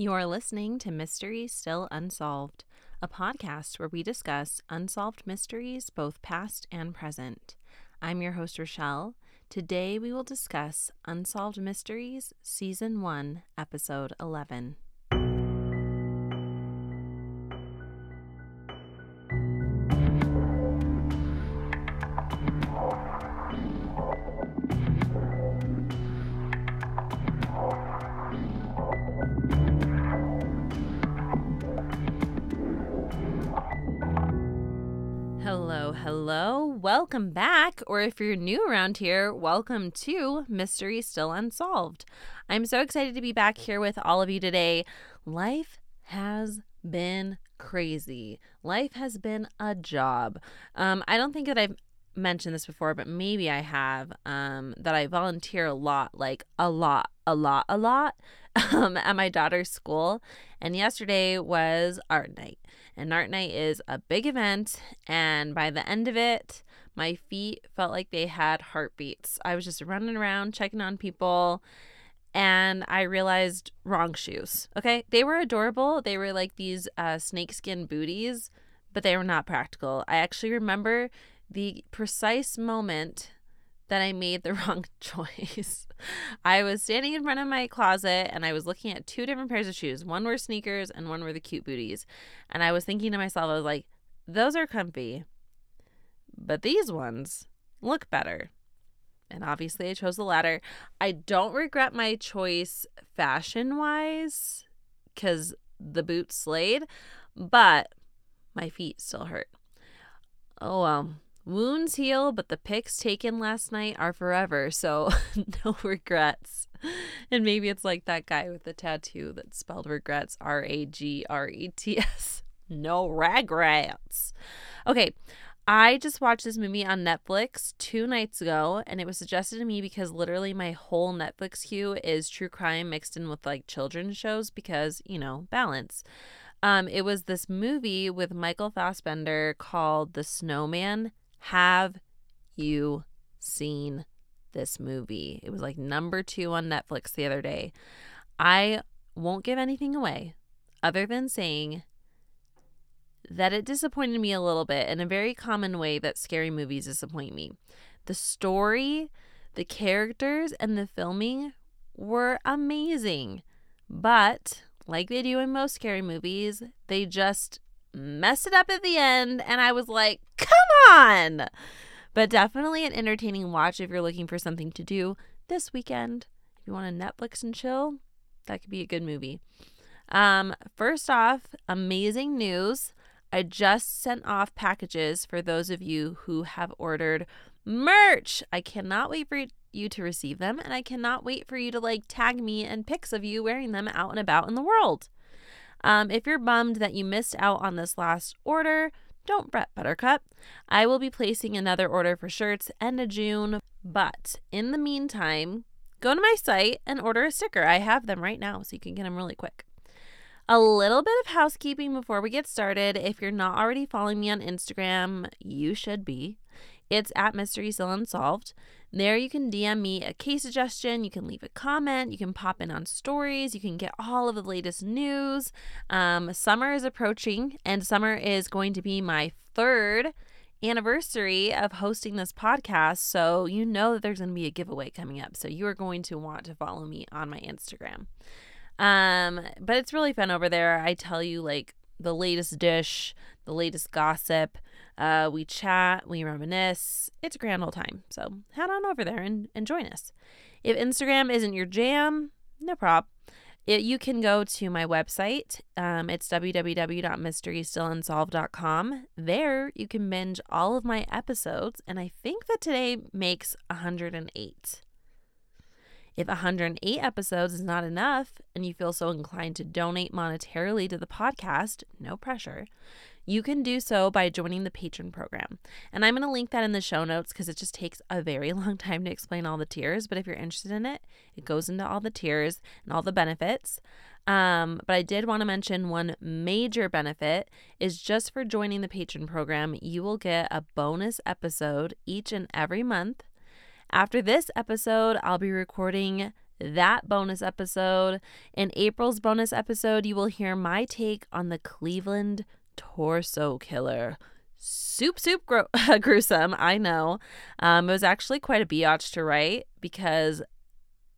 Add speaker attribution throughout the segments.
Speaker 1: You're listening to Mysteries Still Unsolved, a podcast where we discuss unsolved mysteries, both past and present. I'm your host, Rochelle. Today we will discuss Unsolved Mysteries, Season 1, Episode 11. Welcome back. Or if you're new around here, welcome to Mystery Still Unsolved. I'm so excited to be back here with all of you today. Life has been crazy. Life has been a job. Um, I don't think that I've mentioned this before, but maybe I have. Um, that I volunteer a lot, like a lot, a lot, a lot, um, at my daughter's school. And yesterday was art night. And art night is a big event. And by the end of it, my feet felt like they had heartbeats. I was just running around checking on people. And I realized wrong shoes. Okay. They were adorable. They were like these uh, snakeskin booties, but they were not practical. I actually remember the precise moment that I made the wrong choice. I was standing in front of my closet and I was looking at two different pairs of shoes. One were sneakers and one were the cute booties. And I was thinking to myself, I was like, those are comfy, but these ones look better. And obviously, I chose the latter. I don't regret my choice fashion wise because the boots slayed, but my feet still hurt. Oh well. Wounds heal, but the pics taken last night are forever, so no regrets. And maybe it's like that guy with the tattoo that spelled regrets R A G R E T S. No regrets. Okay, I just watched this movie on Netflix two nights ago, and it was suggested to me because literally my whole Netflix queue is true crime mixed in with like children's shows because, you know, balance. Um, it was this movie with Michael Fassbender called The Snowman have you seen this movie? It was like number two on Netflix the other day. I won't give anything away other than saying that it disappointed me a little bit in a very common way that scary movies disappoint me. The story, the characters, and the filming were amazing. But, like they do in most scary movies, they just messed it up at the end. And I was like, come on. But definitely an entertaining watch if you're looking for something to do this weekend. If you want to Netflix and chill, that could be a good movie. Um, first off, amazing news. I just sent off packages for those of you who have ordered merch. I cannot wait for you to receive them, and I cannot wait for you to like tag me and pics of you wearing them out and about in the world. Um, if you're bummed that you missed out on this last order, don't fret, Buttercup. I will be placing another order for shirts end of June, but in the meantime, go to my site and order a sticker. I have them right now, so you can get them really quick. A little bit of housekeeping before we get started. If you're not already following me on Instagram, you should be. It's at Mystery Still Unsolved. There you can DM me a case suggestion, you can leave a comment, you can pop in on stories, you can get all of the latest news. Um, summer is approaching, and summer is going to be my third anniversary of hosting this podcast. So you know that there's going to be a giveaway coming up. So you are going to want to follow me on my Instagram. Um, but it's really fun over there. I tell you like the latest dish, the latest gossip. Uh, we chat, we reminisce. It's a grand old time. So head on over there and, and join us. If Instagram isn't your jam, no prob. It, you can go to my website. Um, it's www.mysterystillunsolved.com. There you can binge all of my episodes, and I think that today makes 108. If 108 episodes is not enough and you feel so inclined to donate monetarily to the podcast, no pressure you can do so by joining the Patreon program. And I'm going to link that in the show notes because it just takes a very long time to explain all the tiers. But if you're interested in it, it goes into all the tiers and all the benefits. Um, but I did want to mention one major benefit is just for joining the Patreon program, you will get a bonus episode each and every month. After this episode, I'll be recording that bonus episode. In April's bonus episode, you will hear my take on the Cleveland torso killer. Soup, soup, gro- gruesome. I know. Um, it was actually quite a biatch to write because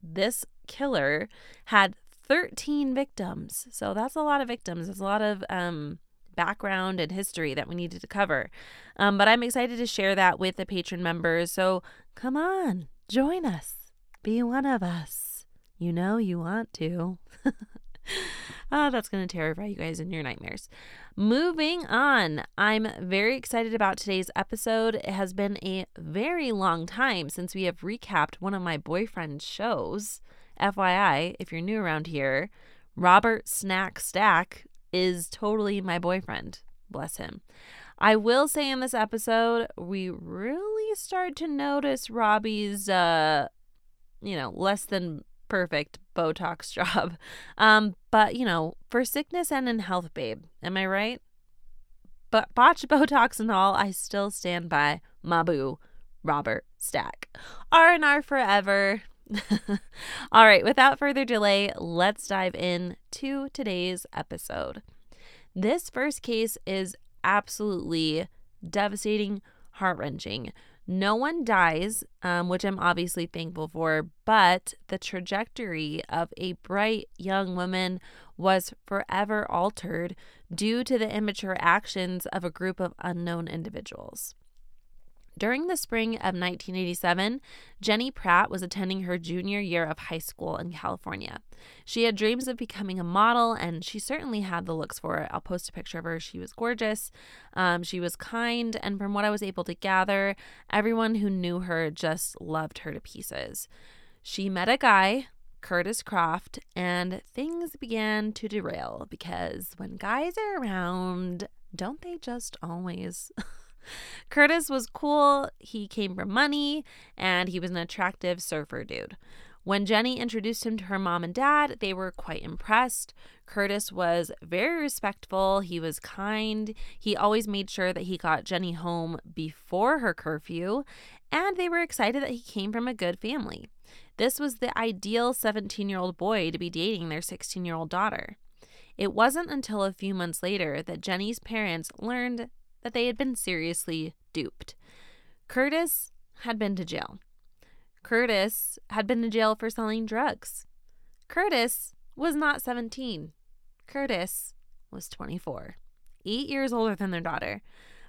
Speaker 1: this killer had 13 victims. So that's a lot of victims. There's a lot of um, background and history that we needed to cover. Um, but I'm excited to share that with the Patreon members. So come on, join us. Be one of us. You know you want to. oh, that's going to terrify you guys in your nightmares. Moving on, I'm very excited about today's episode. It has been a very long time since we have recapped one of my boyfriend's shows. FYI, if you're new around here, Robert Snack Stack is totally my boyfriend. Bless him. I will say in this episode, we really start to notice Robbie's, uh, you know, less than perfect Botox job. Um, but, you know, for sickness and in health, babe. Am I right? But botch Botox and all, I still stand by Mabu, Robert Stack. R&R forever. All right, without further delay, let's dive in to today's episode. This first case is absolutely devastating, heart wrenching. No one dies, um, which I'm obviously thankful for, but the trajectory of a bright young woman was forever altered due to the immature actions of a group of unknown individuals. During the spring of 1987, Jenny Pratt was attending her junior year of high school in California. She had dreams of becoming a model, and she certainly had the looks for it. I'll post a picture of her. She was gorgeous. Um, she was kind, and from what I was able to gather, everyone who knew her just loved her to pieces. She met a guy, Curtis Croft, and things began to derail because when guys are around, don't they just always? Curtis was cool, he came from money, and he was an attractive surfer dude. When Jenny introduced him to her mom and dad, they were quite impressed. Curtis was very respectful. He was kind. He always made sure that he got Jenny home before her curfew, and they were excited that he came from a good family. This was the ideal 17 year old boy to be dating their 16 year old daughter. It wasn't until a few months later that Jenny's parents learned that they had been seriously duped. Curtis had been to jail. Curtis had been to jail for selling drugs. Curtis was not 17. Curtis was 24, eight years older than their daughter.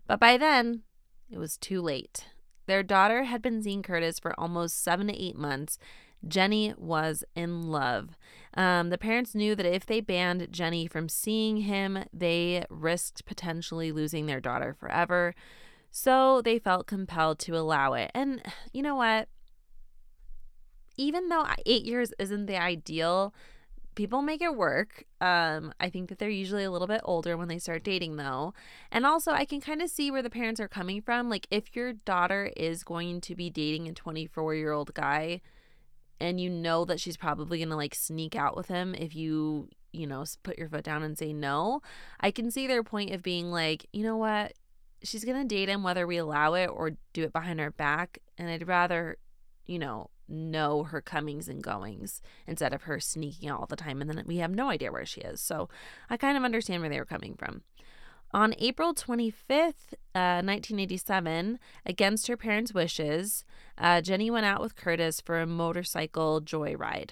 Speaker 1: But by then, it was too late. Their daughter had been seeing Curtis for almost seven to eight months. Jenny was in love. Um, the parents knew that if they banned Jenny from seeing him, they risked potentially losing their daughter forever. So they felt compelled to allow it. And you know what? Even though eight years isn't the ideal, people make it work. Um, I think that they're usually a little bit older when they start dating, though. And also, I can kind of see where the parents are coming from. Like, if your daughter is going to be dating a 24 year old guy, and you know that she's probably going to like sneak out with him if you, you know, put your foot down and say no, I can see their point of being like, you know what? She's going to date him whether we allow it or do it behind our back. And I'd rather, you know, know her comings and goings instead of her sneaking out all the time and then we have no idea where she is. So I kind of understand where they were coming from. On April 25th, uh, 1987, against her parents' wishes, uh, Jenny went out with Curtis for a motorcycle joyride.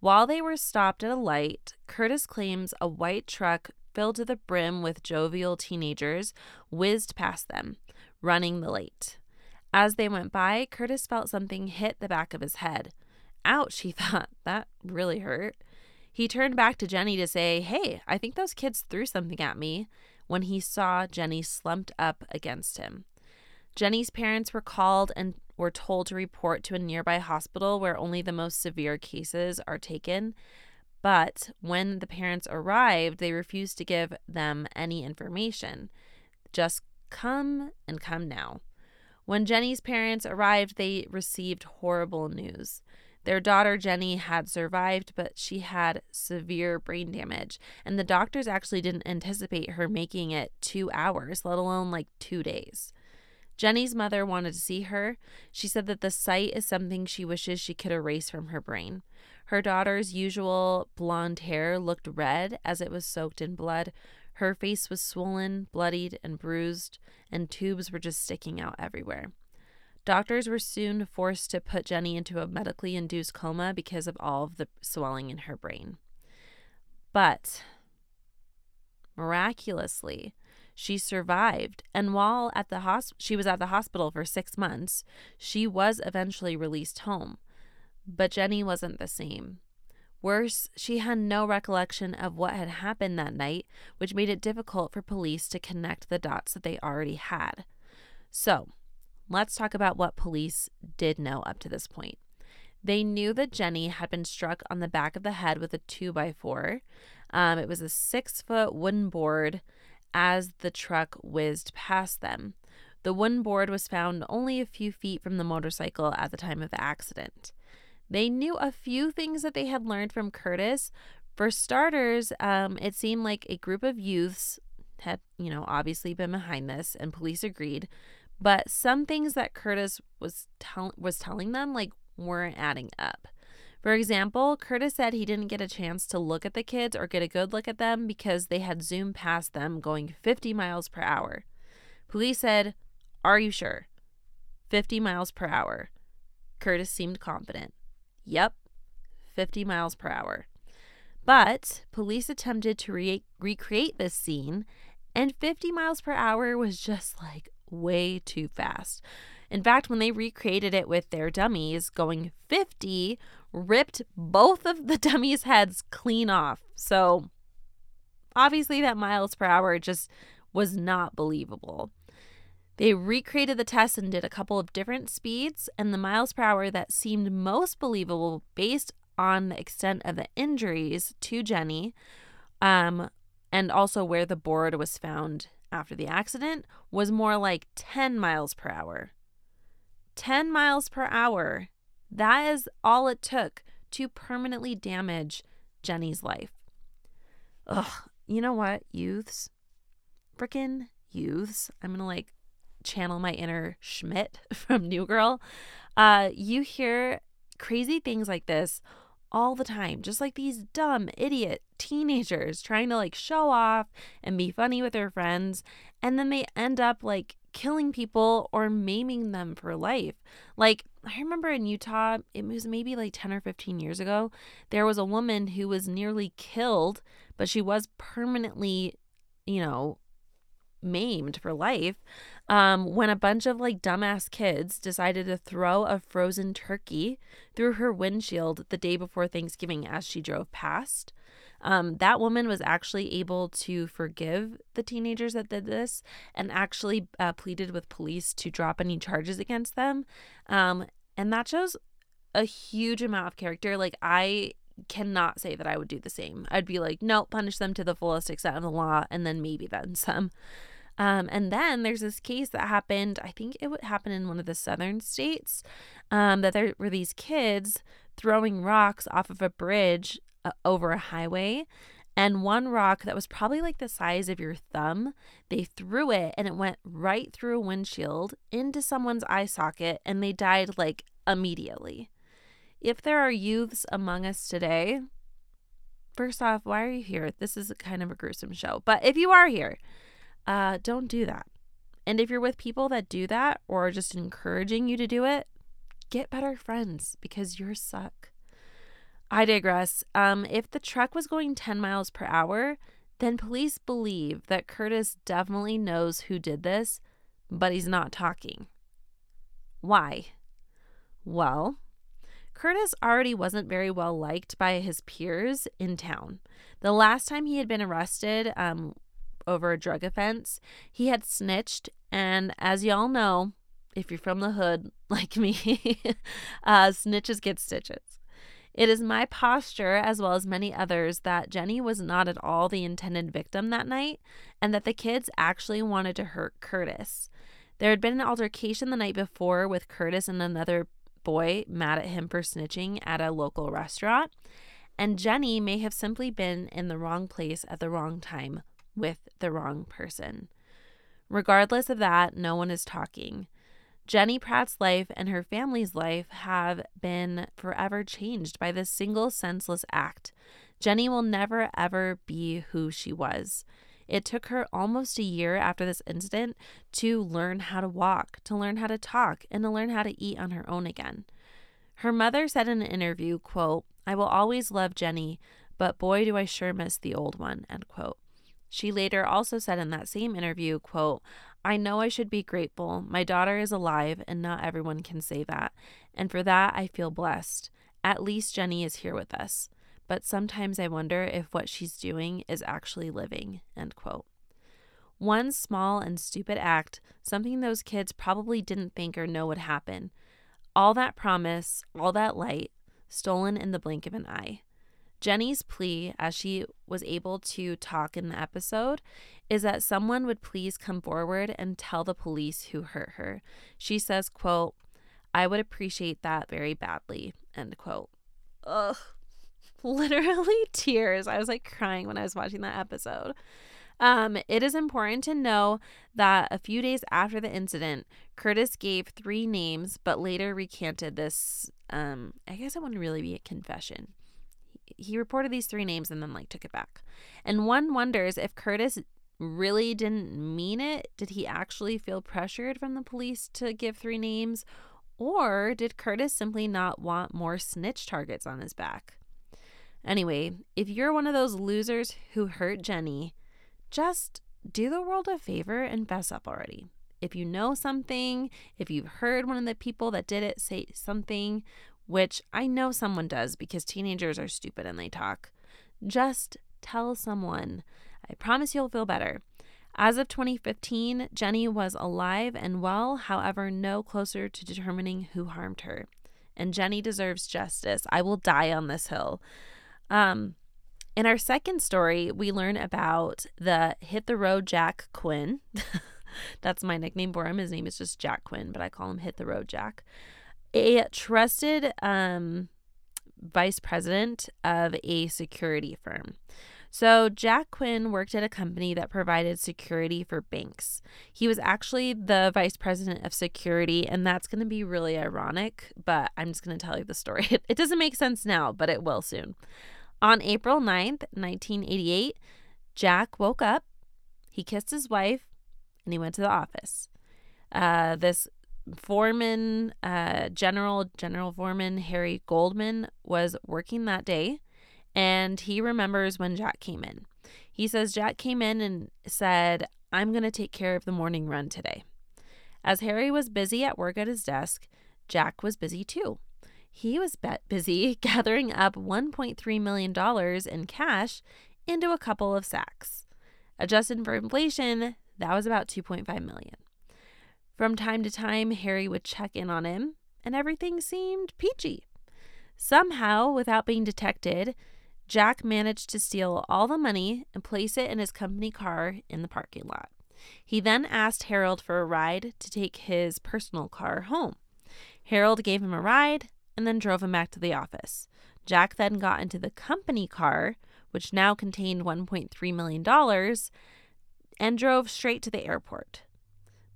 Speaker 1: While they were stopped at a light, Curtis claims a white truck filled to the brim with jovial teenagers whizzed past them, running the light. As they went by, Curtis felt something hit the back of his head. Ouch, he thought. That really hurt. He turned back to Jenny to say, Hey, I think those kids threw something at me when he saw Jenny slumped up against him. Jenny's parents were called and were told to report to a nearby hospital where only the most severe cases are taken. But when the parents arrived, they refused to give them any information. Just come and come now. When Jenny's parents arrived, they received horrible news. Their daughter Jenny had survived, but she had severe brain damage, and the doctors actually didn't anticipate her making it two hours, let alone like two days. Jenny's mother wanted to see her. She said that the sight is something she wishes she could erase from her brain. Her daughter's usual blonde hair looked red as it was soaked in blood. Her face was swollen, bloodied, and bruised, and tubes were just sticking out everywhere. Doctors were soon forced to put Jenny into a medically induced coma because of all of the swelling in her brain. But miraculously, she survived, and while at the hosp- she was at the hospital for 6 months, she was eventually released home. But Jenny wasn't the same. Worse, she had no recollection of what had happened that night, which made it difficult for police to connect the dots that they already had. So, let's talk about what police did know up to this point. They knew that Jenny had been struck on the back of the head with a 2 by 4 um, It was a six foot wooden board as the truck whizzed past them. The wooden board was found only a few feet from the motorcycle at the time of the accident. They knew a few things that they had learned from Curtis. For starters, um, it seemed like a group of youths had, you know, obviously been behind this, and police agreed. But some things that Curtis was tell- was telling them like weren't adding up. For example, Curtis said he didn't get a chance to look at the kids or get a good look at them because they had zoomed past them going 50 miles per hour. Police said, Are you sure? 50 miles per hour. Curtis seemed confident. Yep, 50 miles per hour. But police attempted to re- recreate this scene, and 50 miles per hour was just like way too fast. In fact, when they recreated it with their dummies, going 50 ripped both of the dummies' heads clean off. So obviously, that miles per hour just was not believable. They recreated the test and did a couple of different speeds, and the miles per hour that seemed most believable based on the extent of the injuries to Jenny um, and also where the board was found after the accident was more like 10 miles per hour. 10 miles per hour that is all it took to permanently damage Jenny's life. Ugh, you know what, youths? Frickin' youths. I'm gonna like channel my inner Schmidt from New Girl. Uh, you hear crazy things like this all the time, just like these dumb idiot teenagers trying to like show off and be funny with their friends. And then they end up like killing people or maiming them for life. Like, I remember in Utah, it was maybe like 10 or 15 years ago, there was a woman who was nearly killed, but she was permanently, you know, maimed for life um, when a bunch of like dumbass kids decided to throw a frozen turkey through her windshield the day before Thanksgiving as she drove past. Um, that woman was actually able to forgive the teenagers that did this and actually uh, pleaded with police to drop any charges against them. Um, and that shows a huge amount of character. Like, I cannot say that I would do the same. I'd be like, no, punish them to the fullest extent of the law, and then maybe then some. Um, and then there's this case that happened, I think it would happen in one of the southern states, um, that there were these kids throwing rocks off of a bridge uh, over a highway and one rock that was probably like the size of your thumb, they threw it and it went right through a windshield into someone's eye socket and they died like immediately. If there are youths among us today, first off, why are you here? This is kind of a gruesome show. But if you are here, uh, don't do that. And if you're with people that do that or are just encouraging you to do it, get better friends because you're suck. I digress. Um, if the truck was going 10 miles per hour, then police believe that Curtis definitely knows who did this, but he's not talking. Why? Well, Curtis already wasn't very well liked by his peers in town. The last time he had been arrested um, over a drug offense, he had snitched, and as y'all know, if you're from the hood like me, uh, snitches get stitches. It is my posture, as well as many others, that Jenny was not at all the intended victim that night and that the kids actually wanted to hurt Curtis. There had been an altercation the night before with Curtis and another boy mad at him for snitching at a local restaurant, and Jenny may have simply been in the wrong place at the wrong time with the wrong person. Regardless of that, no one is talking. Jenny Pratt's life and her family's life have been forever changed by this single senseless act. Jenny will never ever be who she was. It took her almost a year after this incident to learn how to walk, to learn how to talk, and to learn how to eat on her own again. Her mother said in an interview, quote, I will always love Jenny, but boy do I sure miss the old one, end quote. She later also said in that same interview, quote, I know I should be grateful. My daughter is alive, and not everyone can say that. And for that, I feel blessed. At least Jenny is here with us. But sometimes I wonder if what she's doing is actually living. End quote. One small and stupid act, something those kids probably didn't think or know would happen. All that promise, all that light, stolen in the blink of an eye. Jenny's plea, as she was able to talk in the episode, is that someone would please come forward and tell the police who hurt her. She says, quote, I would appreciate that very badly, end quote. Ugh. Literally tears. I was like crying when I was watching that episode. Um, it is important to know that a few days after the incident, Curtis gave three names, but later recanted this. Um, I guess it wouldn't really be a confession he reported these three names and then like took it back. And one wonders if Curtis really didn't mean it. Did he actually feel pressured from the police to give three names? Or did Curtis simply not want more snitch targets on his back? Anyway, if you're one of those losers who hurt Jenny, just do the world a favor and fess up already. If you know something, if you've heard one of the people that did it say something, which I know someone does because teenagers are stupid and they talk. Just tell someone. I promise you'll feel better. As of 2015, Jenny was alive and well, however, no closer to determining who harmed her. And Jenny deserves justice. I will die on this hill. Um, in our second story, we learn about the Hit the Road Jack Quinn. That's my nickname for him. His name is just Jack Quinn, but I call him Hit the Road Jack a trusted um, vice president of a security firm. So, Jack Quinn worked at a company that provided security for banks. He was actually the vice president of security, and that's going to be really ironic, but I'm just going to tell you the story. It, doesn't make sense now, but it will soon. On April 9th, 1988, Jack woke up, he kissed his wife, and he went to the office. Uh, this foreman, uh, General General Foreman Harry Goldman was working that day, and he remembers when Jack came in. He says Jack came in and said, "I'm going to take care of the morning run today." As Harry was busy at work at his desk, Jack was busy too. He was busy gathering up $1.3 million in cash into a couple of sacks. Adjusted for inflation, that was about 2.5 million. From time to time, Harry would check in on him, and everything seemed peachy. Somehow, without being detected, Jack managed to steal all the money and place it in his company car in the parking lot. He then asked Harold for a ride to take his personal car home. Harold gave him a ride and then drove him back to the office. Jack then got into the company car, which now contained $1.3 million, and drove straight to the airport.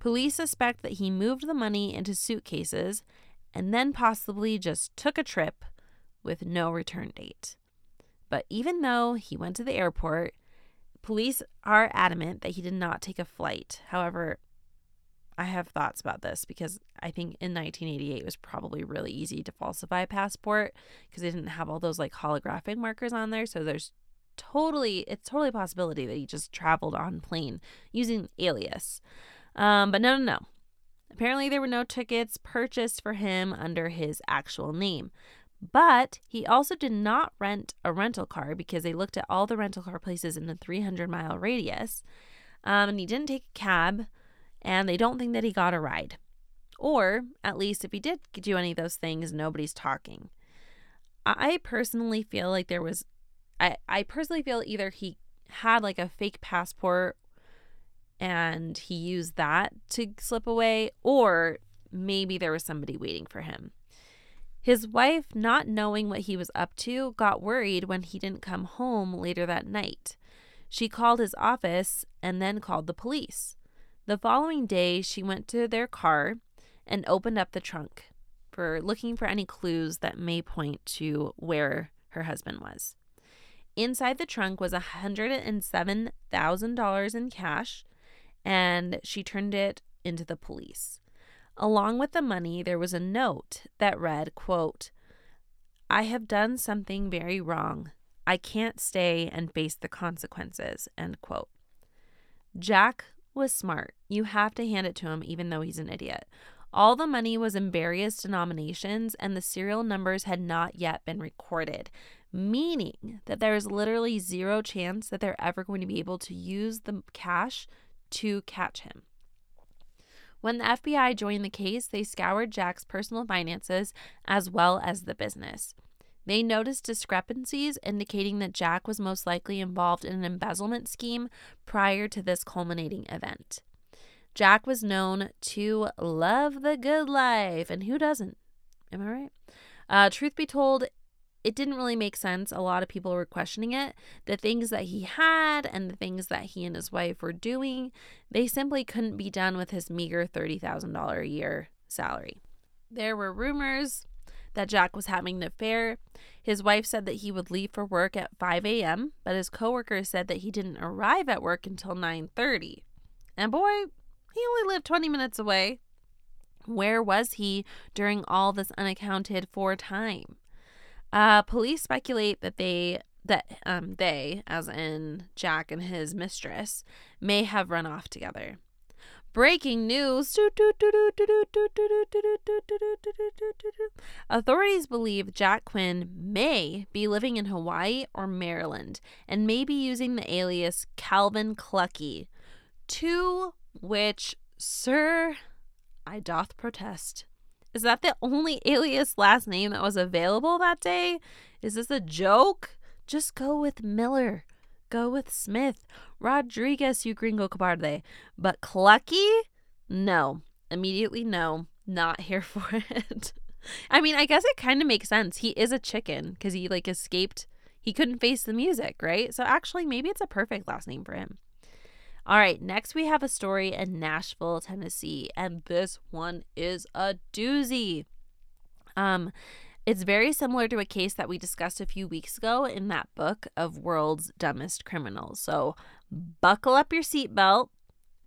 Speaker 1: Police suspect that he moved the money into suitcases and then possibly just took a trip with no return date. But even though he went to the airport, police are adamant that he did not take a flight. However, I have thoughts about this because I think in 1988 it was probably really easy to falsify a passport because they didn't have all those like holographic markers on there. So there's totally, it's totally a possibility that he just traveled on plane using alias. Um, but no, no, no. Apparently, there were no tickets purchased for him under his actual name. But he also did not rent a rental car because they looked at all the rental car places in a 300 mile radius. Um, and he didn't take a cab, and they don't think that he got a ride. Or, at least, if he did do any of those things, nobody's talking. I personally feel like there was, I, I personally feel either he had like a fake passport and he used that to slip away, or maybe there was somebody waiting for him. His wife, not knowing what he was up to, got worried when he didn't come home later that night. She called his office and then called the police. The following day, she went to their car and opened up the trunk for looking for any clues that may point to where her husband was. Inside the trunk was $107,000 in cash, and she turned it into the police. Along with the money, there was a note that read, quote, I have done something very wrong. I can't stay and face the consequences, end quote. Jack was smart. You have to hand it to him, even though he's an idiot. All the money was in various denominations, and the serial numbers had not yet been recorded, meaning that there is literally zero chance that they're ever going to be able to use the cash to catch him. When the FBI joined the case, they scoured Jack's personal finances as well as the business. They noticed discrepancies indicating that Jack was most likely involved in an embezzlement scheme prior to this culminating event. Jack was known to love the good life, and who doesn't? Am I right? Uh, truth be told, it didn't really make sense. A lot of people were questioning it. The things that he had and the things that he and his wife were doing, they simply couldn't be done with his meager $30,000 a year salary. There were rumors that Jack was having an affair. His wife said that he would leave for work at 5 a.m., but his coworkers said that he didn't arrive at work until 9:30. And boy, he only lived 20 minutes away. Where was he during all this unaccounted for time? Uh, police speculate that they that um they, as in Jack and his mistress, may have run off together. Breaking news. Authorities believe Jack Quinn may be living in Hawaii or Maryland and may be using the alias Calvin Clucky, to which, sir, I doth protest. Is that the only alias last name that was available that day? Is this a joke? Just go with Miller. Go with Smith. Rodriguez, you gringo cobarde. But Clucky? No. Immediately no. Not here for it. I mean, I guess it kind of makes sense. He is a chicken because he like escaped. He couldn't face the music, right? So actually, maybe it's a perfect last name for him. All right, next we have a story in Nashville, Tennessee, and this one is a doozy. Um, it's very similar to a case that we discussed a few weeks ago in that book of World's Dumbest Criminals. So buckle up your seatbelt.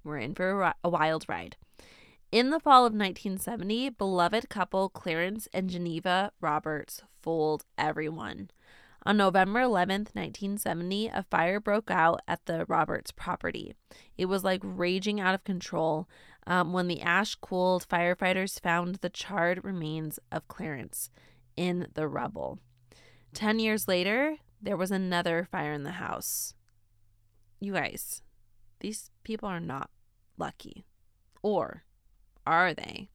Speaker 1: We're in for a, a wild ride. In the fall of 1970, beloved couple Clarence and Geneva Roberts fooled everyone. On November 11th, 1970, a fire broke out at the Roberts property. It was like raging out of control. Um, when the ash cooled, firefighters found the charred remains of Clarence in the rubble. Ten years later, there was another fire in the house. You guys, these people are not lucky. Or are they?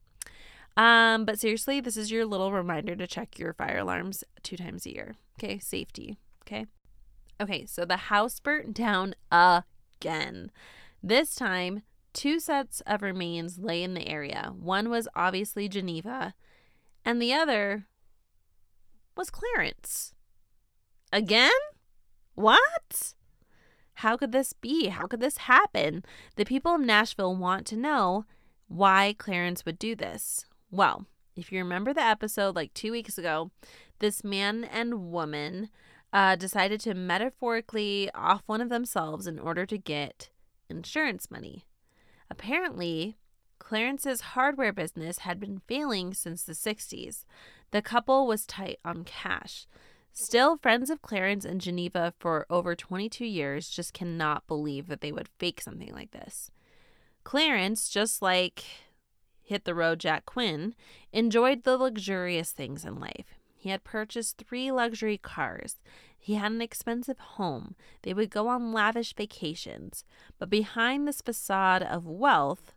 Speaker 1: Um, but seriously, this is your little reminder to check your fire alarms two times a year. Okay, safety. Okay. Okay, so the house burnt down again. This time, two sets of remains lay in the area. One was obviously Geneva, and the other was Clarence. Again? What? How could this be? How could this happen? The people of Nashville want to know why Clarence would do this. Well, if you remember the episode like two weeks ago, this man and woman uh, decided to metaphorically off one of themselves in order to get insurance money. Apparently, Clarence's hardware business had been failing since the 60s. The couple was tight on cash. Still, friends of Clarence and Geneva for over 22 years just cannot believe that they would fake something like this. Clarence, just like hit the road Jack Quinn, enjoyed the luxurious things in life. He had purchased three luxury cars. He had an expensive home. They would go on lavish vacations. But behind this facade of wealth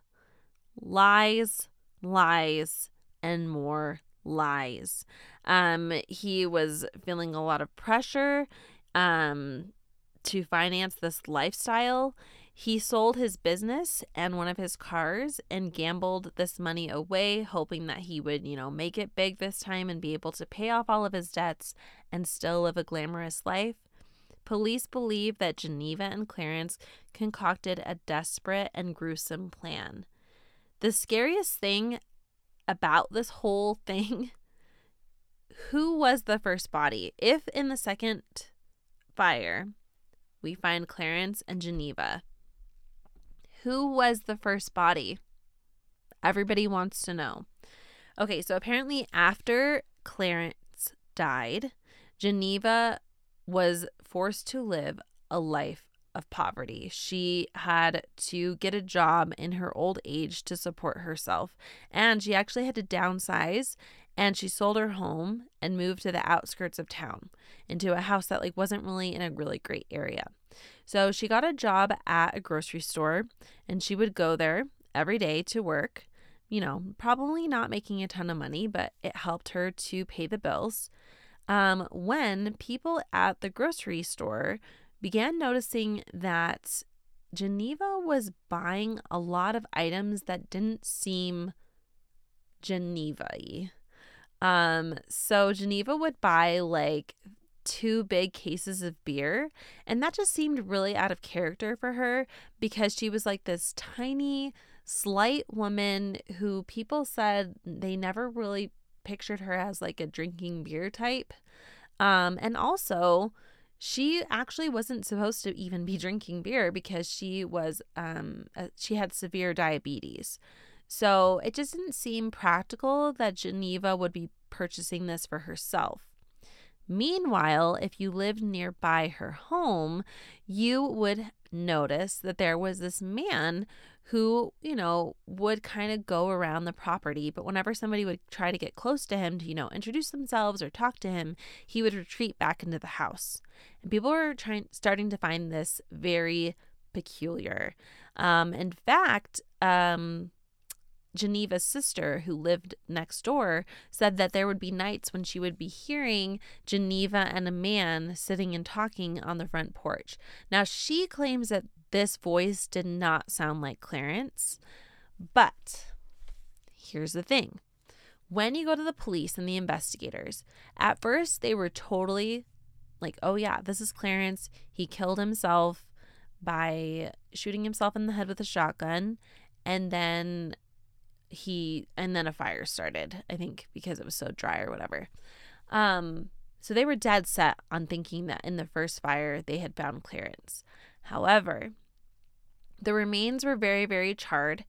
Speaker 1: lies, lies, and more lies. Um, he was feeling a lot of pressure um, to finance this lifestyle. He sold his business and one of his cars and gambled this money away, hoping that he would, you know, make it big this time and be able to pay off all of his debts and still live a glamorous life. Police believe that Geneva and Clarence concocted a desperate and gruesome plan. The scariest thing about this whole thing who was the first body? If in the second fire we find Clarence and Geneva, who was the first body? Everybody wants to know. Okay, so apparently after Clarence died, Geneva was forced to live a life of poverty. She had to get a job in her old age to support herself, and she actually had to downsize and she sold her home and moved to the outskirts of town into a house that like wasn't really in a really great area. So she got a job at a grocery store and she would go there every day to work you know, probably not making a ton of money, but it helped her to pay the bills. Um, when people at the grocery store began noticing that Geneva was buying a lot of items that didn't seem Geneva Um, so Geneva would buy like two big cases of beer, and that just seemed really out of character for her because she was like this tiny slight woman who people said they never really pictured her as like a drinking beer type. Um, and also, she actually wasn't supposed to even be drinking beer because she was um uh, she had severe diabetes. So it just didn't seem practical that Geneva would be purchasing this for herself. Meanwhile, if you lived nearby her home, you would notice that there was this man who, you know, would kind of go around the property. But whenever somebody would try to get close to him to, you know, introduce themselves or talk to him, he would retreat back into the house. And people were trying, starting to find this very peculiar. Um, in fact, um, Geneva's sister, who lived next door, said that there would be nights when she would be hearing Geneva and a man sitting and talking on the front porch. Now, she claims that this voice did not sound like Clarence, but here's the thing. When you go to the police and the investigators, at first they were totally like, oh, yeah, this is Clarence. He killed himself by shooting himself in the head with a shotgun. And then he and then a fire started i think because it was so dry or whatever. Um so they were dead set on thinking that in the first fire they had found clarence. However the remains were very very charred.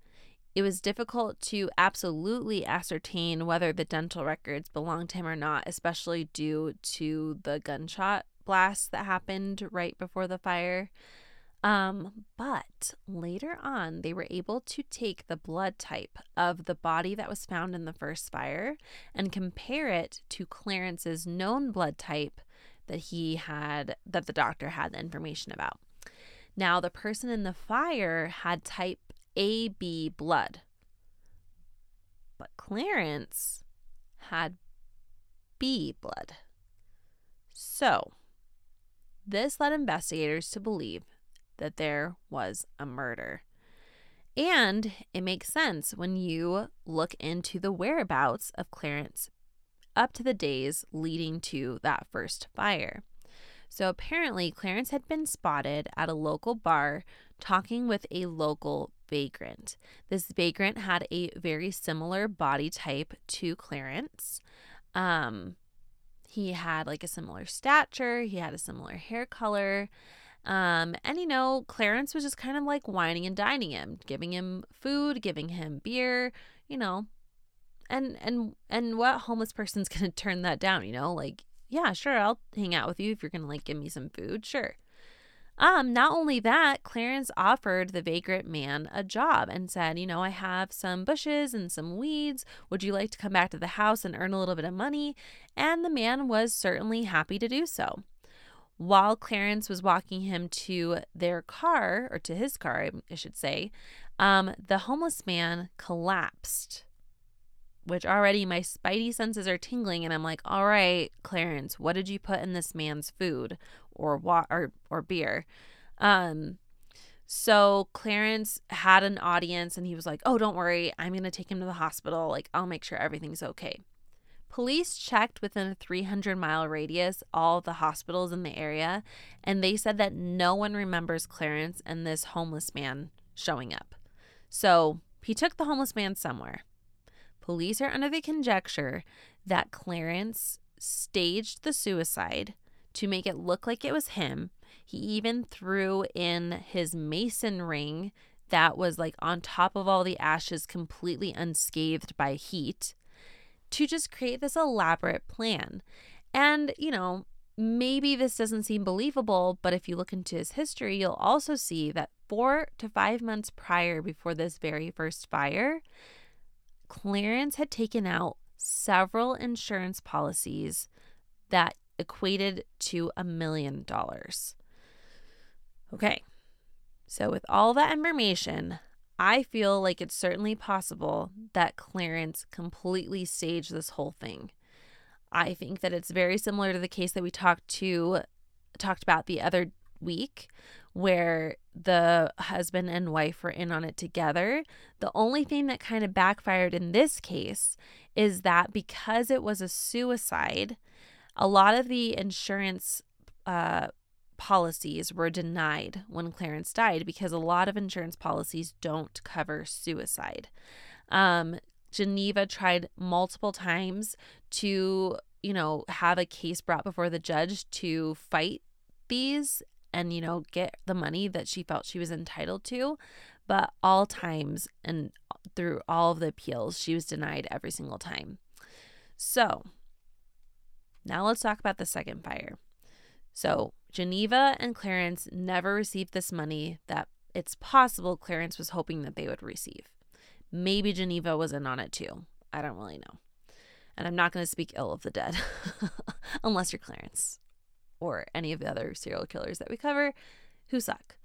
Speaker 1: It was difficult to absolutely ascertain whether the dental records belonged to him or not especially due to the gunshot blast that happened right before the fire um, but later on, they were able to take the blood type of the body that was found in the first fire and compare it to Clarence's known blood type that he had, that the doctor had the information about. Now, the person in the fire had type AB blood, but Clarence had B blood. So, this led investigators to believe that there was a murder. And it makes sense when you look into the whereabouts of Clarence up to the days leading to that first fire. So apparently, Clarence had been spotted at a local bar talking with a local vagrant. This vagrant had a very similar body type to Clarence. Um, he had like a similar stature, he had a similar hair color, um, and you know, Clarence was just kind of like whining and dining him, giving him food, giving him beer, you know. And and and what homeless person's gonna turn that down, you know? Like, yeah, sure, I'll hang out with you if you're gonna like give me some food, sure. Um, not only that, Clarence offered the vagrant man a job and said, you know, I have some bushes and some weeds. Would you like to come back to the house and earn a little bit of money? And the man was certainly happy to do so. While Clarence was walking him to their car, or to his car, I should say, um, the homeless man collapsed, which already my spidey senses are tingling, and I'm like, all right, Clarence, what did you put in this man's food or wa- or or beer? Um, so Clarence had an audience, and he was like, oh, don't worry, I'm gonna take him to the hospital. Like, I'll make sure everything's okay. Police checked within a 300 mile radius all the hospitals in the area, and they said that no one remembers Clarence and this homeless man showing up. So he took the homeless man somewhere. Police are under the conjecture that Clarence staged the suicide to make it look like it was him. He even threw in his mason ring that was like on top of all the ashes, completely unscathed by heat, to just create this elaborate plan. And, you know, maybe this doesn't seem believable, but if you look into his history, you'll also see that four to five months prior, before this very first fire, Clarence had taken out several insurance policies that equated to a million dollars. Okay, so with all that information, I feel like it's certainly possible that Clarence completely staged this whole thing. I think that it's very similar to the case that we talked to talked about the other week where the husband and wife were in on it together. The only thing that kind of backfired in this case is that because it was a suicide, a lot of the insurance uh, policies were denied when Clarence died because a lot of insurance policies don't cover suicide. Um, Geneva tried multiple times to, you know, have a case brought before the judge to fight these and, you know, get the money that she felt she was entitled to. But all times and through all of the appeals, she was denied every single time. So now let's talk about the second fire. So Geneva and Clarence never received this money that it's possible Clarence was hoping that they would receive. Maybe Geneva was in on it too. I don't really know. And I'm not going to speak ill of the dead unless you're Clarence or any of the other serial killers that we cover who suck.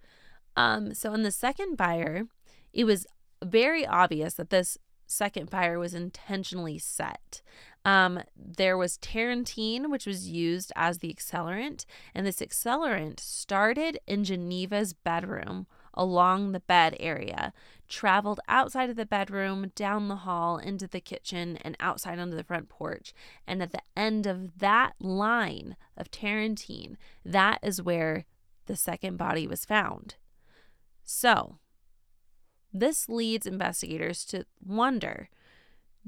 Speaker 1: Um, so in the second buyer, it was very obvious that this second fire was intentionally set. Um, there was turpentine, which was used as the accelerant, and this accelerant started in Geneva's bedroom along the bed area, traveled outside of the bedroom, down the hall, into the kitchen, and outside onto the front porch. And at the end of that line of turpentine, that is where the second body was found. So, this leads investigators to wonder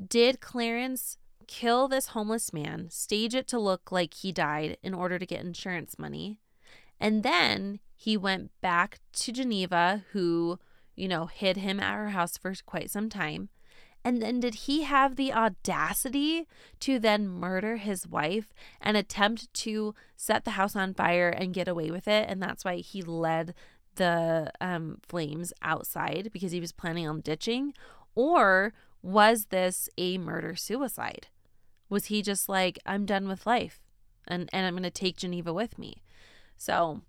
Speaker 1: did Clarence kill this homeless man, stage it to look like he died in order to get insurance money. And then he went back to Geneva, who, you know, hid him at her house for quite some time. And then did he have the audacity to then murder his wife and attempt to set the house on fire and get away with it? And that's why he led the um, flames outside because he was planning on ditching? Or was this a murder suicide? Was he just like, I'm done with life and, and I'm going to take Geneva with me? So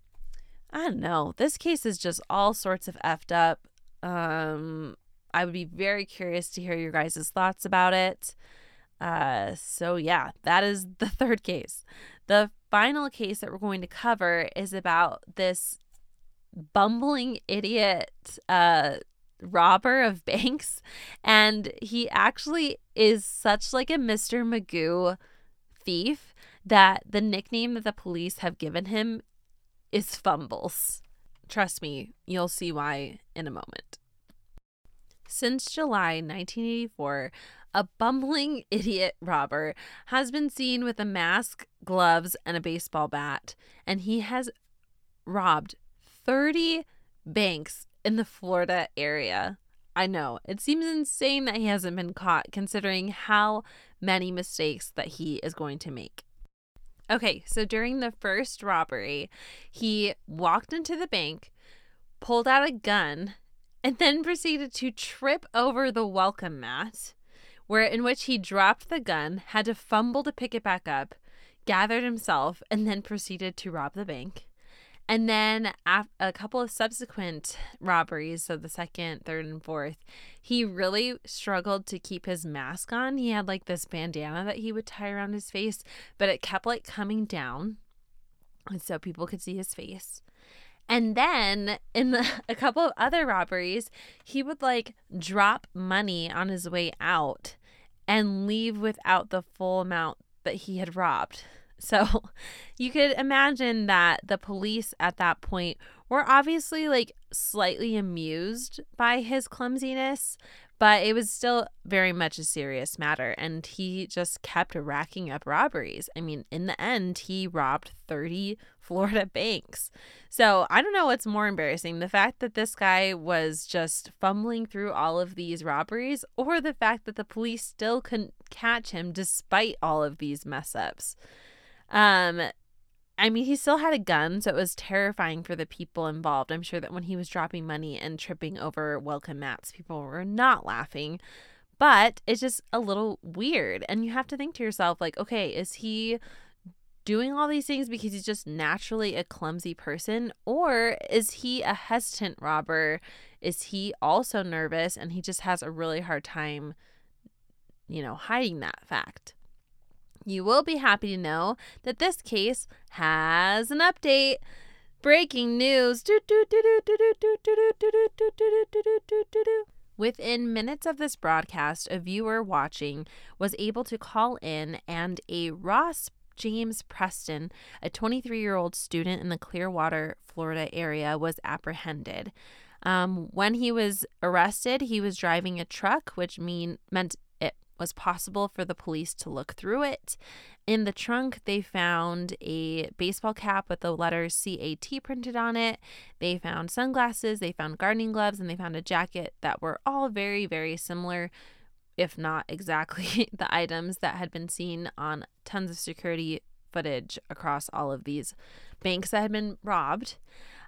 Speaker 1: I don't know. This case is just all sorts of effed up. Um, I would be very curious to hear your guys' thoughts about it. Uh, so yeah, that is the third case. The final case that we're going to cover is about this bumbling idiot uh robber of banks and he actually is such like a Mr. Magoo thief that the nickname that the police have given him is Fumbles. Trust me, you'll see why in a moment. Since July 1984, a bumbling idiot robber has been seen with a mask, gloves, and a baseball bat, and he has robbed 30 banks in the Florida area. I know it seems insane that he hasn't been caught considering how many mistakes that he is going to make. Okay, so during the first robbery, he walked into the bank, pulled out a gun, and then proceeded to trip over the welcome mat, where in which he dropped the gun, had to fumble to pick it back up, gathered himself, and then proceeded to rob the bank. And then a couple of subsequent robberies, so the second, third, and fourth, he really struggled to keep his mask on. He had like this bandana that he would tie around his face, but it kept like coming down. And so people could see his face. And then in the, a couple of other robberies, he would like drop money on his way out and leave without the full amount that he had robbed. So you could imagine that the police at that point were obviously like slightly amused by his clumsiness, but it was still very much a serious matter. And he just kept racking up robberies. I mean, in the end, he robbed 30 Florida banks. So I don't know what's more embarrassing the fact that this guy was just fumbling through all of these robberies, or the fact that the police still couldn't catch him despite all of these mess ups. Um, I mean, he still had a gun, so it was terrifying for the people involved. I'm sure that when he was dropping money and tripping over welcome mats, people were not laughing. But it's just a little weird. And you have to think to yourself, like, okay, is he doing all these things because he's just naturally a clumsy person? Or is he a hesitant robber? Is he also nervous and he just has a really hard time, you know, hiding that fact? You will be happy to know that this case has an update. Breaking news. Within minutes of this broadcast, a viewer watching was able to call in, and a Ross James Preston, a 23 year old student in the Clearwater, Florida area, was apprehended. Um, when he was arrested, he was driving a truck, which mean meant was possible for the police to look through it. In the trunk, they found a baseball cap with the letters CAT printed on it. They found sunglasses, they found gardening gloves, and they found a jacket that were all very, very similar, if not exactly the items that had been seen on tons of security footage across all of these banks that had been robbed.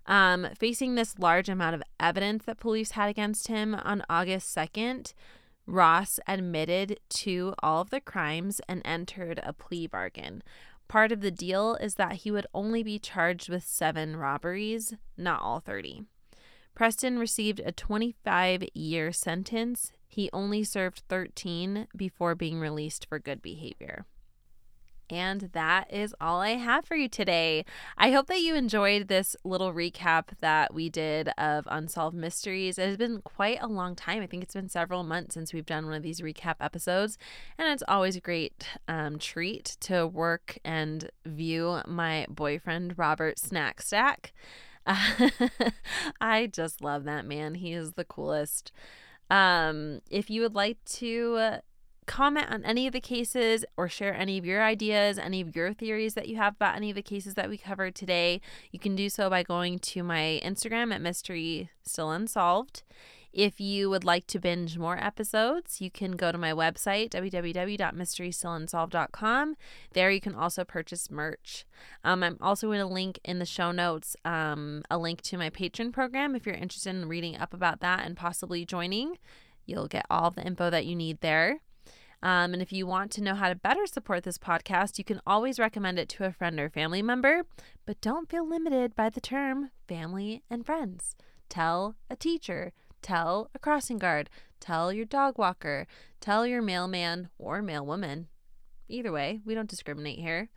Speaker 1: Um, facing this large amount of evidence that police had against him on August 2nd, Ross admitted to all of the crimes and entered a plea bargain. Part of the deal is that he would only be charged with seven robberies, not all 30. Preston received a 25 year sentence. He only served 13 before being released for good behavior. And that is all I have for you today. I hope that you enjoyed this little recap that we did of Unsolved Mysteries. It has been quite a long time. I think it's been several months since we've done one of these recap episodes. And it's always a great um, treat to work and view my boyfriend, Robert Snack Stack. I just love that man. He is the coolest. Um, if you would like to comment on any of the cases or share any of your ideas, any of your theories that you have about any of the cases that we covered today, you can do so by going to my Instagram at Mystery Still Unsolved. If you would like to binge more episodes, you can go to my website, www.mysterystillunsolved.com. There you can also purchase merch. Um, I'm also going to link in the show notes um, a link to my Patreon program if you're interested in reading up about that and possibly joining. You'll get all the info that you need there. Um, and if you want to know how to better support this podcast, you can always recommend it to a friend or family member, but don't feel limited by the term family and friends. Tell a teacher, tell a crossing guard, tell your dog walker, tell your mailman or mailwoman. Either way, we don't discriminate here.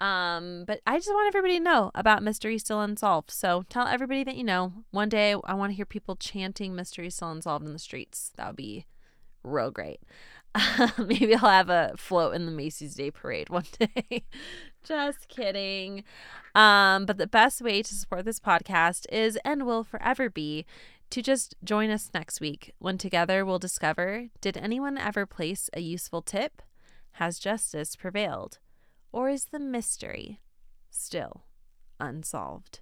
Speaker 1: Um, but I just want everybody to know about Mystery Still Unsolved. So tell everybody that you know. One day I want to hear people chanting Mystery Still Unsolved in the streets. That would be real great. maybe I'll have a float in the Macy's Day Parade one day. Just kidding. Um, but the best way to support this podcast is and will forever be to just join us next week when together we'll discover did anyone ever place a useful tip? Has justice prevailed? Or is the mystery still unsolved?